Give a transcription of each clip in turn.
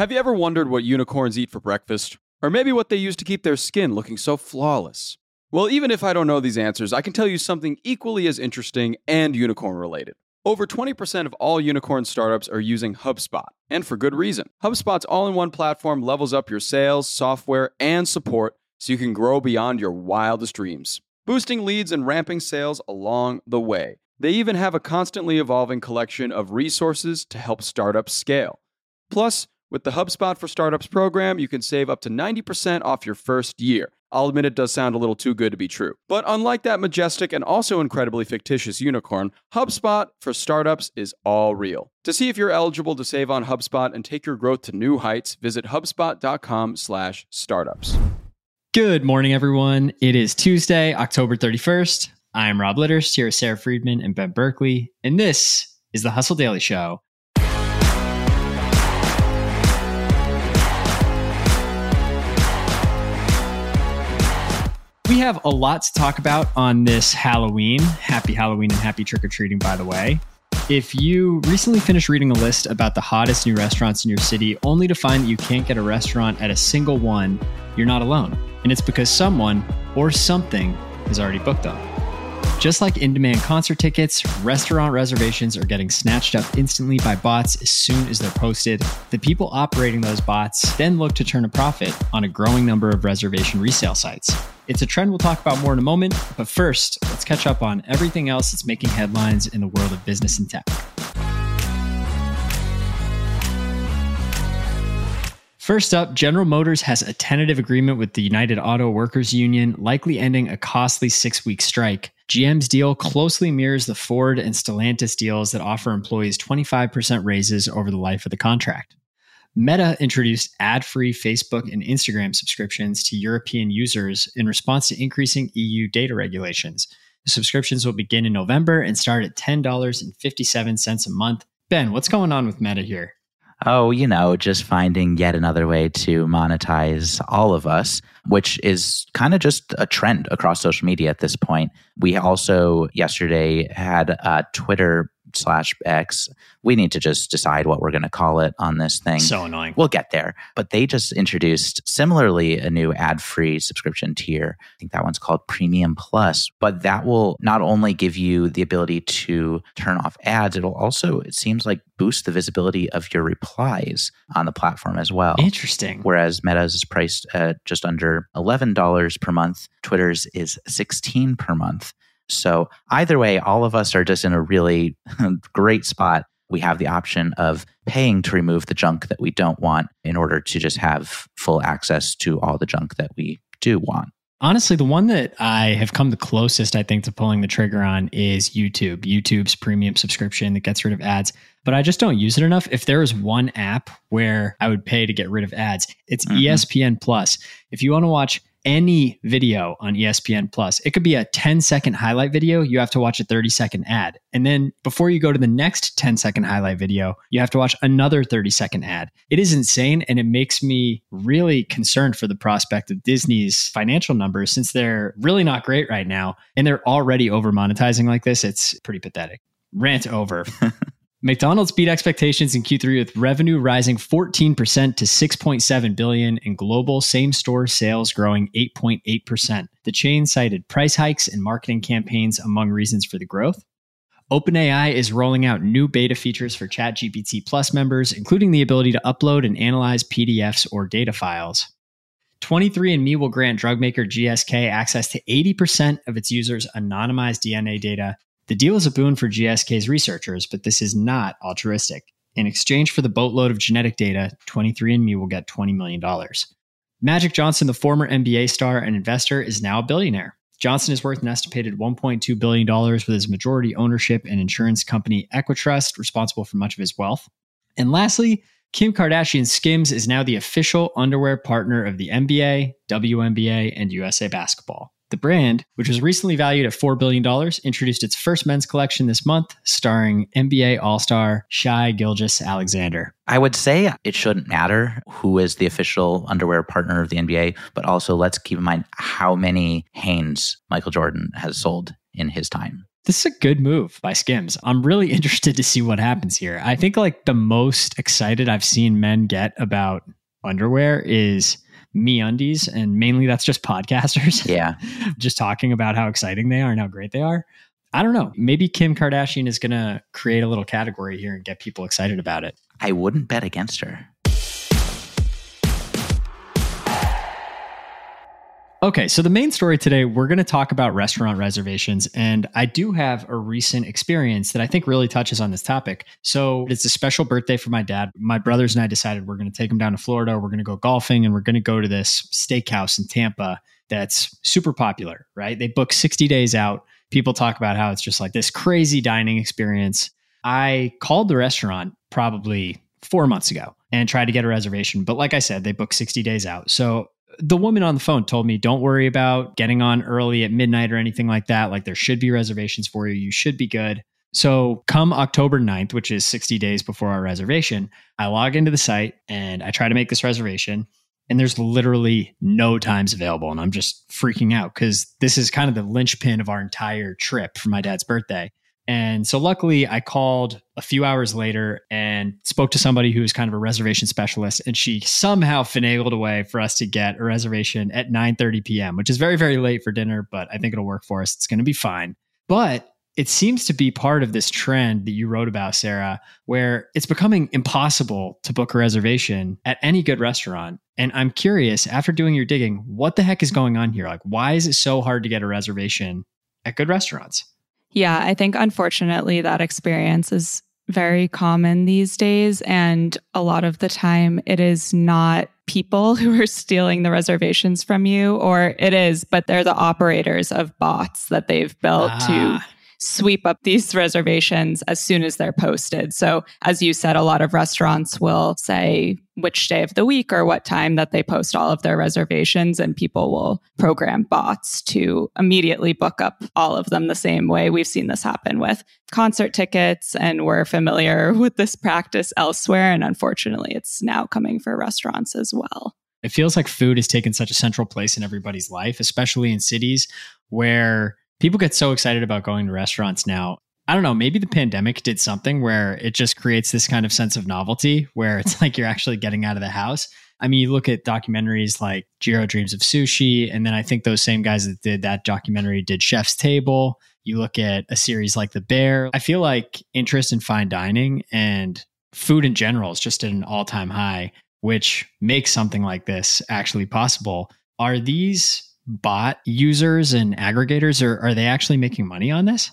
Have you ever wondered what unicorns eat for breakfast? Or maybe what they use to keep their skin looking so flawless? Well, even if I don't know these answers, I can tell you something equally as interesting and unicorn related. Over 20% of all unicorn startups are using HubSpot, and for good reason. HubSpot's all in one platform levels up your sales, software, and support so you can grow beyond your wildest dreams, boosting leads and ramping sales along the way. They even have a constantly evolving collection of resources to help startups scale. Plus, with the HubSpot for Startups program, you can save up to 90% off your first year. I'll admit it does sound a little too good to be true. But unlike that majestic and also incredibly fictitious unicorn, HubSpot for Startups is all real. To see if you're eligible to save on HubSpot and take your growth to new heights, visit hubspot.com/startups. Good morning, everyone. It is Tuesday, October 31st. I'm Rob Litterst here with Sara Friedman and Ben Berkley, and this is the Hustle Daily Show. Have a lot to talk about on this Halloween. Happy Halloween and happy trick or treating, by the way. If you recently finished reading a list about the hottest new restaurants in your city, only to find that you can't get a restaurant at a single one, you're not alone. And it's because someone or something has already booked them. Just like in demand concert tickets, restaurant reservations are getting snatched up instantly by bots as soon as they're posted. The people operating those bots then look to turn a profit on a growing number of reservation resale sites. It's a trend we'll talk about more in a moment, but first, let's catch up on everything else that's making headlines in the world of business and tech. First up, General Motors has a tentative agreement with the United Auto Workers Union, likely ending a costly six week strike. GM's deal closely mirrors the Ford and Stellantis deals that offer employees 25% raises over the life of the contract. Meta introduced ad free Facebook and Instagram subscriptions to European users in response to increasing EU data regulations. The subscriptions will begin in November and start at $10.57 a month. Ben, what's going on with Meta here? Oh, you know, just finding yet another way to monetize all of us, which is kind of just a trend across social media at this point. We also yesterday had uh, Twitter slash X. We need to just decide what we're going to call it on this thing. So annoying. We'll get there. But they just introduced similarly a new ad free subscription tier. I think that one's called Premium Plus. But that will not only give you the ability to turn off ads, it'll also, it seems like, boost the visibility of your replies on the platform as well. Interesting. Whereas Meta's is priced at just under $11 per month, Twitter's is 16 per month. So either way, all of us are just in a really great spot. We have the option of paying to remove the junk that we don't want in order to just have full access to all the junk that we do want. Honestly, the one that I have come the closest, I think, to pulling the trigger on is YouTube. YouTube's premium subscription that gets rid of ads, but I just don't use it enough. If there is one app where I would pay to get rid of ads, it's mm-hmm. ESPN Plus. If you want to watch any video on ESPN Plus. It could be a 10 second highlight video. You have to watch a 30 second ad. And then before you go to the next 10 second highlight video, you have to watch another 30 second ad. It is insane. And it makes me really concerned for the prospect of Disney's financial numbers since they're really not great right now. And they're already over monetizing like this. It's pretty pathetic. Rant over. McDonald's beat expectations in Q3 with revenue rising 14% to 6.7 billion and global same-store sales growing 8.8%. The chain cited price hikes and marketing campaigns among reasons for the growth. OpenAI is rolling out new beta features for ChatGPT Plus members, including the ability to upload and analyze PDFs or data files. 23andMe will grant drug maker GSK access to 80% of its users' anonymized DNA data the deal is a boon for GSK's researchers, but this is not altruistic. In exchange for the boatload of genetic data, 23andMe will get $20 million. Magic Johnson, the former NBA star and investor, is now a billionaire. Johnson is worth an estimated $1.2 billion with his majority ownership in insurance company Equitrust, responsible for much of his wealth. And lastly, Kim Kardashian Skims is now the official underwear partner of the NBA, WNBA, and USA Basketball. The brand, which was recently valued at $4 billion, introduced its first men's collection this month, starring NBA All Star Shai Gilgeous-Alexander. I would say it shouldn't matter who is the official underwear partner of the NBA, but also let's keep in mind how many Hanes Michael Jordan has sold in his time. This is a good move by Skims. I'm really interested to see what happens here. I think like the most excited I've seen men get about underwear is MeUndies and mainly that's just podcasters Yeah. just talking about how exciting they are and how great they are i don't know maybe kim kardashian is going to create a little category here and get people excited about it I wouldn't bet against her. Okay, so the main story today, we're going to talk about restaurant reservations. And I do have a recent experience that I think really touches on this topic. So it's a special birthday for my dad. My brothers and I decided we're going to take him down to Florida. We're going to go golfing and we're going to go to this steakhouse in Tampa that's super popular, right? They book 60 days out. People talk about how it's just like this crazy dining experience. I called the restaurant probably four months ago and tried to get a reservation. But like I said, they book 60 days out. So the woman on the phone told me, don't worry about getting on early at midnight or anything like that. Like there should be reservations for you. You should be good. So come October 9th, which is 60 days before our reservation, I log into the site and I try to make this reservation. And there's literally no times available. And I'm just freaking out because this is kind of the linchpin of our entire trip for my dad's birthday. And so luckily I called a few hours later and spoke to somebody who was kind of a reservation specialist and she somehow finagled a way for us to get a reservation at 9:30 p.m., which is very very late for dinner, but I think it'll work for us. It's going to be fine. But it seems to be part of this trend that you wrote about, Sara, where it's becoming impossible to book a reservation at any good restaurant. And I'm curious, after doing your digging, what the heck is going on here? Like, why is it so hard to get a reservation at good restaurants? Yeah, I think unfortunately that experience is very common these days. And a lot of the time, it is not people who are stealing the reservations from you, or it is, but they're the operators of bots that they've built to Ah, sweep up these reservations as soon as they're posted. So, as you said, a lot of restaurants will say which day of the week or what time that they post all of their reservations, and people will program bots to immediately book up all of them the same way. We've seen this happen with concert tickets, and we're familiar with this practice elsewhere. And unfortunately, it's now coming for restaurants as well. it feels like food has taken such a central place in everybody's life, especially in cities where people get so excited about going to restaurants now. I don't know, maybe the pandemic did something where it just creates this kind of sense of novelty where it's like you're actually getting out of the house. I mean, you look at documentaries like Jiro Dreams of Sushi, and then I think those same guys that did that documentary did Chef's Table. You look at a series like The Bear. I feel like interest in fine dining and food in general is just at an all time high, which makes something like this actually possible. Are these bot users and aggregators, or are they actually making money on this?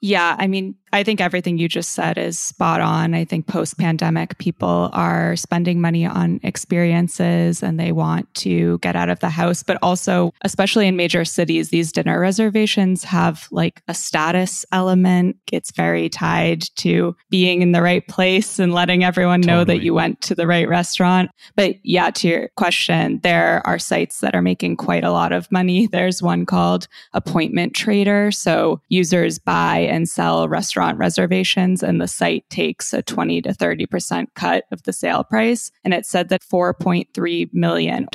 Yeah, I mean, I think everything you just said is spot on. I think post pandemic, people are spending money on experiences and they want to get out of the house. But also, especially in major cities, these dinner reservations have like a status element. It's very tied to being in the right place and letting everyone know that you went to the right restaurant. But yeah, to your question, there are sites that are making quite a lot of money. There's one called Appointment Trader. So users buy and sell restaurant reservations, and the site takes a 20 to 30% cut of the sale price. And it said that $4.3 million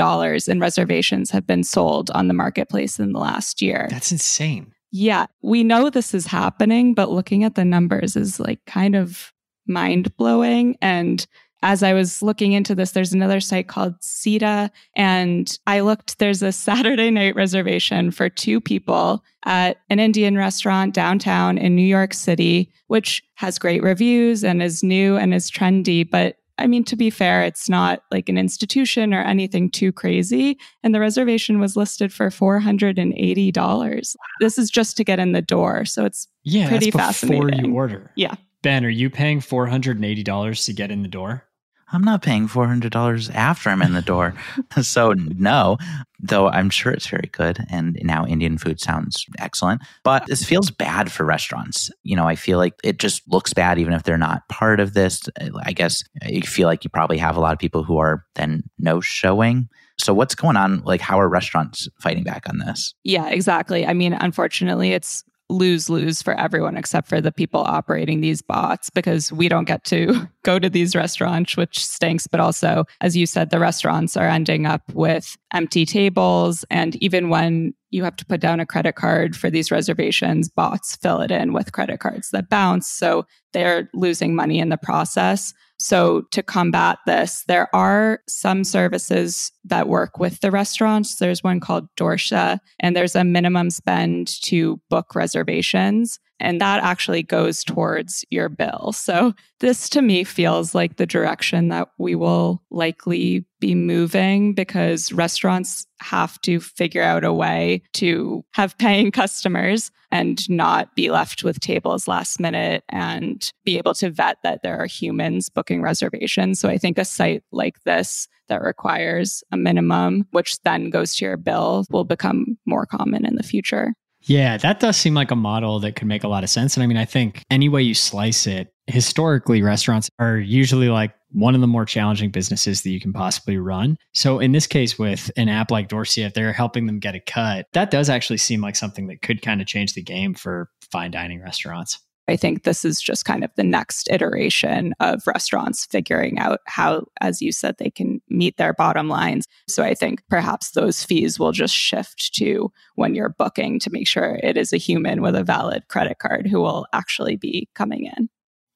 in reservations have been sold on the marketplace in the last year. That's insane. Yeah, we know this is happening, but looking at the numbers is like kind of mind blowing. And as I was looking into this, there's another site called CETA. And I looked, there's a Saturday night reservation for two people at an Indian restaurant downtown in New York City, which has great reviews and is new and is trendy. But I mean, to be fair, it's not like an institution or anything too crazy. And the reservation was listed for $480. This is just to get in the door. So it's Yeah, Pretty that's before fascinating. you order. Yeah. Ben, are you paying four hundred and eighty dollars to get in the door? I'm not paying $400 after I'm in the door. so, no, though I'm sure it's very good. And now Indian food sounds excellent. But this feels bad for restaurants. You know, I feel like it just looks bad, even if they're not part of this. I guess you feel like you probably have a lot of people who are then no showing. So, what's going on? Like, how are restaurants fighting back on this? Yeah, exactly. I mean, unfortunately, it's lose lose for everyone except for the people operating these bots because we don't get to go to these restaurants, which stinks. But also, as you said, the restaurants are ending up with empty tables. And even when you have to put down a credit card for these reservations, bots fill it in with credit cards that bounce. So they're losing money in the process. So, to combat this, there are some services that work with the restaurants. There's one called Dorsia, and there's a minimum spend to book reservations and that actually goes towards your bill. So, this to me feels like the direction that we will likely be moving because restaurants have to figure out a way to have paying customers and not be left with tables last minute and be able to vet that there are humans booking reservations. So, I think a site like this that requires a minimum, which then goes to your bill, will become more common in the future. Yeah, that does seem like a model that could make a lot of sense. And I mean, I think any way you slice it, historically, restaurants are usually like one of the more challenging businesses that you can possibly run. So in this case, with an app like Dorsia, if they're helping them get a cut, that does actually seem like something that could kind of change the game for fine dining restaurants. I think this is just kind of the next iteration of restaurants figuring out how, as you said, they can meet their bottom lines. So I think perhaps those fees will just shift to when you're booking to make sure it is a human with a valid credit card who will actually be coming in.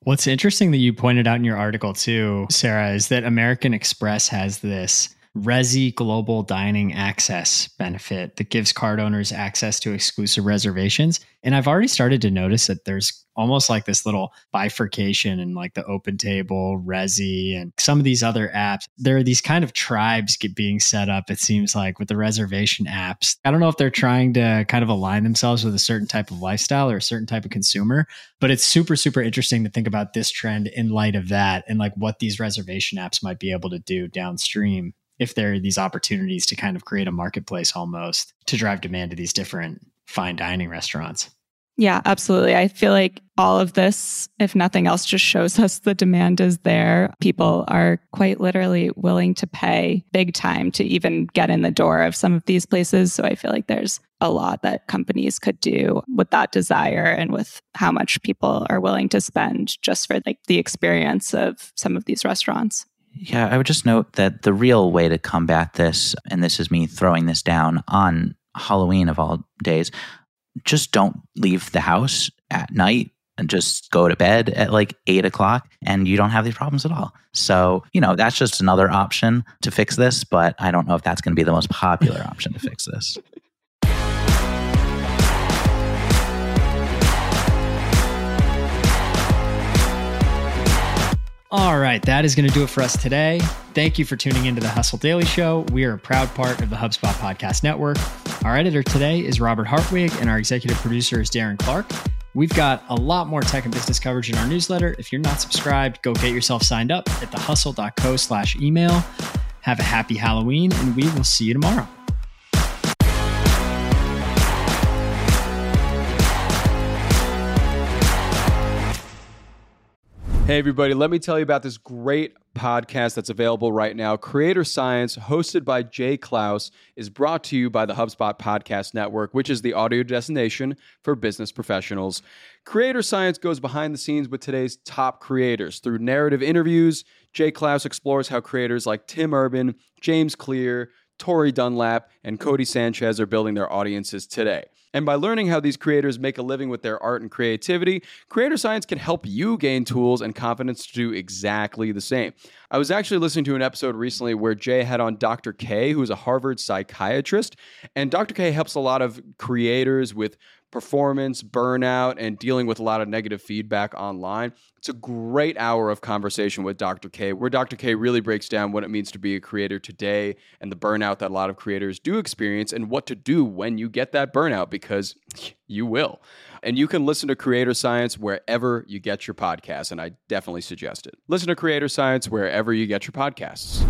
What's interesting that you pointed out in your article too, Sara, is that American Express has this Resy Global Dining Access benefit that gives card owners access to exclusive reservations. And I've already started to notice that there's almost like this little bifurcation in like the Open Table, Resy, and some of these other apps. There are these kind of tribes get being set up, it seems like, with the reservation apps. I don't know if they're trying to kind of align themselves with a certain type of lifestyle or a certain type of consumer, but it's super, super interesting to think about this trend in light of that and like what these reservation apps might be able to do downstream if there are these opportunities to kind of create a marketplace almost to drive demand to these different fine dining restaurants. Yeah, absolutely. I feel like all of this, if nothing else, just shows us the demand is there. People are quite literally willing to pay big time to even get in the door of some of these places. So I feel like there's a lot that companies could do with that desire and with how much people are willing to spend just for like the experience of some of these restaurants. Yeah, I would just note that the real way to combat this, and this is me throwing this down on Halloween of all days, just don't leave the house at night and just go to bed at like eight o'clock and you don't have these problems at all. So, you know, that's just another option to fix this, but I don't know if that's going to be the most popular option to fix this. All right, that is going to do it for us today. Thank you for tuning into the Hustle Daily Show. We are a proud part of the HubSpot Podcast Network. Our editor today is Robert Hartwig, and our executive producer is Darren Clarke. We've got a lot more tech and business coverage in our newsletter. If you're not subscribed, go get yourself signed up at thehustle.co slash email. Have a happy Halloween, and we will see you tomorrow. Hey, everybody, let me tell you about this great podcast that's available right now. Creator Science, hosted by Jay Clouse, is brought to you by the HubSpot Podcast Network, which is the audio destination for business professionals. Creator Science goes behind the scenes with today's top creators. Through narrative interviews, Jay Clouse explores how creators like Tim Urban, James Clear, Tori Dunlap, and Codie Sanchez are building their audiences today. And by learning how these creators make a living with their art and creativity, Creator Science can help you gain tools and confidence to do exactly the same. I was actually listening to an episode recently where Jay had on Dr. K, who's a Harvard psychiatrist. And Dr. K helps a lot of creators with performance, burnout, and dealing with a lot of negative feedback online. It's a great hour of conversation with Dr. K, where Dr. K really breaks down what it means to be a creator today and the burnout that a lot of creators do experience and what to do when you get that burnout because you will. And you can listen to Creator Science wherever you get your podcasts, and I definitely suggest it. Listen to Creator Science wherever you get your podcasts.